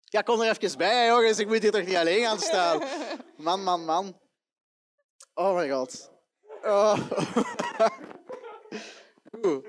Ja, kom er even bij, jongens. Ik moet hier toch niet alleen gaan staan. Man, man, man. Oh my god. Oh. Goed.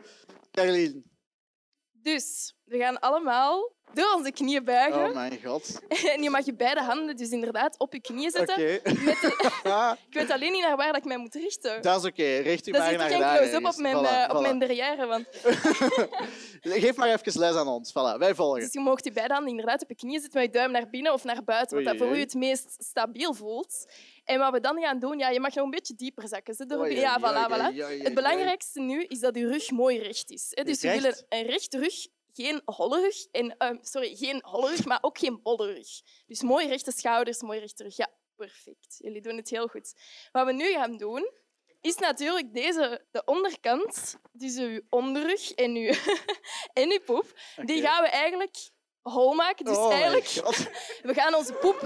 Dus, we gaan allemaal door onze knieën buigen. Oh mijn god. En je mag je beide handen dus inderdaad op je knieën Oké. zetten. De- Ik weet alleen niet naar waar dat ik mij moet richten. Dat is oké. Richt u Dat maar zit er naar geen daar. close-up op mijn, Voilà, eh, op voilà. mijn derrière. Want, Geef maar even les aan ons. Voilà, wij volgen. dus je mag je beide handen inderdaad op je knieën zetten met je duim naar binnen of naar buiten, wat dat voor u het meest stabiel voelt. En wat we dan gaan doen, ja, je mag nog een beetje dieper zakken. Zet erop. Oei, Ja, voilà, Het belangrijkste nu is dat je rug mooi recht is. Dus we Recht? willen een rechte rug, geen holle rug. En, ehm, sorry, geen holle rug, maar ook geen bolle rug. Dus mooi rechte schouders, mooi rechte rug. Ja, perfect. Jullie doen het heel goed. Wat we nu gaan doen, is natuurlijk deze, de onderkant, dus uw onderrug en uw, en uw poep, die gaan we eigenlijk hol maken. Dus Oh eigenlijk, we gaan onze poep,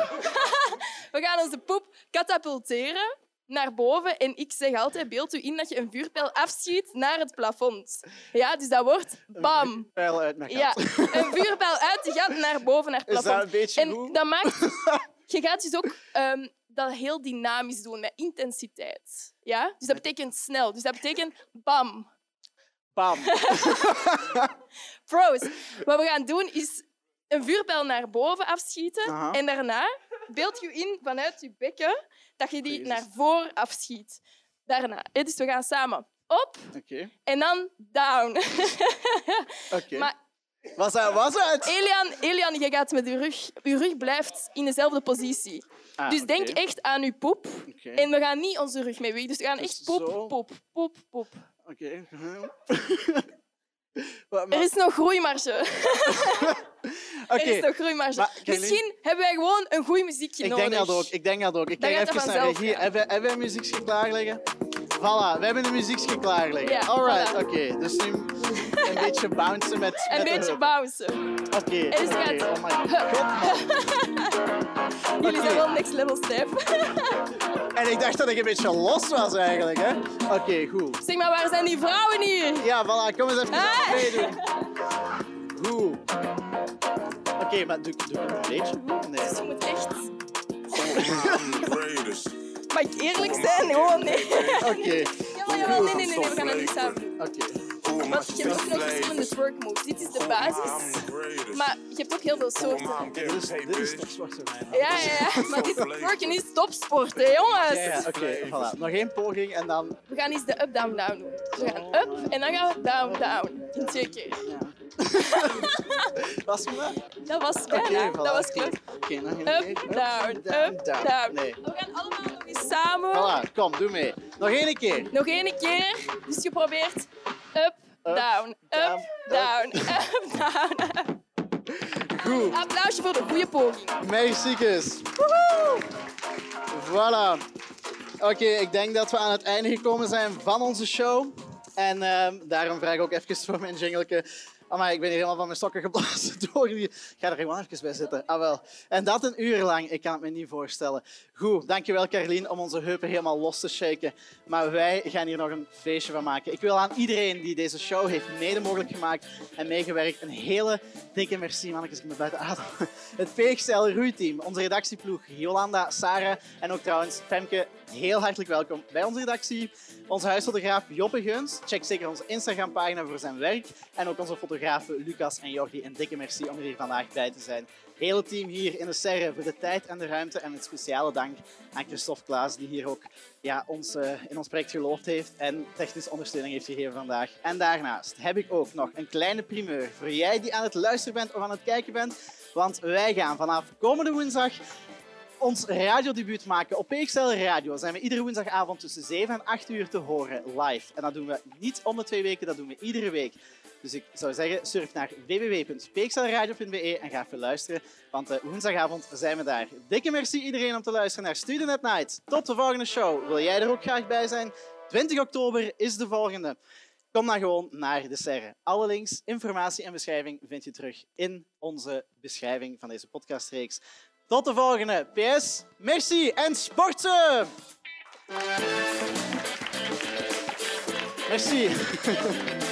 we gaan onze poep katapulteren naar boven. En ik zeg altijd, beeld u in dat je een vuurpijl afschiet naar het plafond. Ja, dus dat wordt bam. Pijl uit mijn Ja, gat. een vuurpijl uit de gat naar boven naar het Is dat plafond. een beetje En goed? dat maakt... Je gaat dus ook ehm, dat heel dynamisch doen, met intensiteit. Ja? Dus dat betekent snel. Dus dat betekent bam. Bam. Pros. Wat we gaan doen is een vuurpijl naar boven afschieten. Aha. En daarna beeld je in vanuit je bekken dat je die Jezus. naar voren afschiet. Daarna. Dus we gaan samen op en dan down. oké. Maar Was dat was het? Elian, Elian, je gaat met je rug... Je rug blijft in dezelfde positie. Ah, dus denk echt aan je poep. En we gaan niet onze rug mee weg. Dus we gaan Dus echt poep, zo. poep, poep, poep. Oké. Er maar- is nog groeimarge. Er is nog groeimarge. Maar, Misschien hebben wij gewoon een goed muziekje ik nodig. denk dat ook. Ik denk dat ook. Ik kijk even naar regie. Hebben wij een muziekje klaar liggen? Voilà, we hebben een muziekje klaar liggen. Ja, Alright, voilà. oké. Dus nu een beetje bouncen met, Een met de beetje bouncen. Oké, En dus gaat- Oh my god. Jullie zijn wel next level stijf. En ik dacht dat ik een beetje los was eigenlijk, hè. Oké, goed. zeg maar, waar zijn die vrouwen hier? Ja, voilà, kom eens even Ah. aan meedoen. Goed. Oké, maar doe, doe ik een beetje goed? Nee. Dus je moet echt... Mag ik eerlijk zijn? Oh, nee. Oké, Jawel, jawel, nee, nee, nee, nee, we gaan dat niet samen doen. oké. Want je hebt ook nog verschillende twerk moves. Dit is de basis. Maar je hebt ook heel veel soorten. Dit is, dit toch zwart voor mij. Ja, ja, ja. Maar dit twerken is topsport, hè, jongens. Ja, ja, oké, voilà. Nog één poging en dan... We gaan eens de up-down-down doen. Dus we gaan up en dan gaan we down-down. In twee keer. Was het dat? Dat was voilà, dat was oké. goed. Oké, nog één Up, keer. down, up, down. Nee. We gaan allemaal nog eens samen. Voilà, kom, doe mee. Nog één keer. Nog één keer. Dus je probeert up, down, down, up, down, up, down. Goed. Applausje voor de goede poging. Meisjes. Voilà. Oké, ik denk dat we aan het einde gekomen zijn van onze show. En ehm, daarom vraag ik ook even voor mijn jingleke. Maar ik ben hier helemaal van mijn stokken geblazen door die... Ik ga er gewoon even bij zitten. Ah, wel. En dat een uur lang, ik kan het me niet voorstellen. Goed, dankjewel Carlien om onze heupen helemaal los te shaken. Maar wij gaan hier nog een feestje van maken. Ik wil aan iedereen die deze show heeft mede mogelijk gemaakt en meegewerkt, een hele dikke merci, mannetjes, ik ben buiten adem. Het PXL Roeiteam, onze redactieploeg, Jolanda, Sarah en ook trouwens Femke, heel hartelijk welkom bij onze redactie. Onze huisfotograaf Joppe Geuns, check zeker onze Instagram-pagina voor zijn werk. En ook onze Lucas en Jordi, een dikke merci om er hier vandaag bij te zijn. Hele team hier in de Serre voor de tijd en de ruimte. En een speciale dank aan Christophe Klaas, die hier ook ja, ons, eh, in ons project geloofd heeft en technische ondersteuning heeft gegeven vandaag. En daarnaast heb ik ook nog een kleine primeur voor jij die aan het luisteren bent of aan het kijken bent. Want wij gaan vanaf komende woensdag ons radiodebuut maken. Op PXL Radio zijn we iedere woensdagavond tussen 7 en 8 uur te horen live. En dat doen we niet om de twee weken, dat doen we iedere week. Dus ik zou zeggen, surf naar www.pxlradio.be en ga even luisteren, want uh, woensdagavond zijn we daar. Dikke merci iedereen om te luisteren naar Student Night. Tot de volgende show. Wil jij er ook graag bij zijn? 20 oktober is de volgende. Kom dan gewoon naar de Serre. Alle links, informatie en beschrijving vind je terug in onze beschrijving van deze podcastreeks. Tot de volgende. PS, merci en sporten! Merci.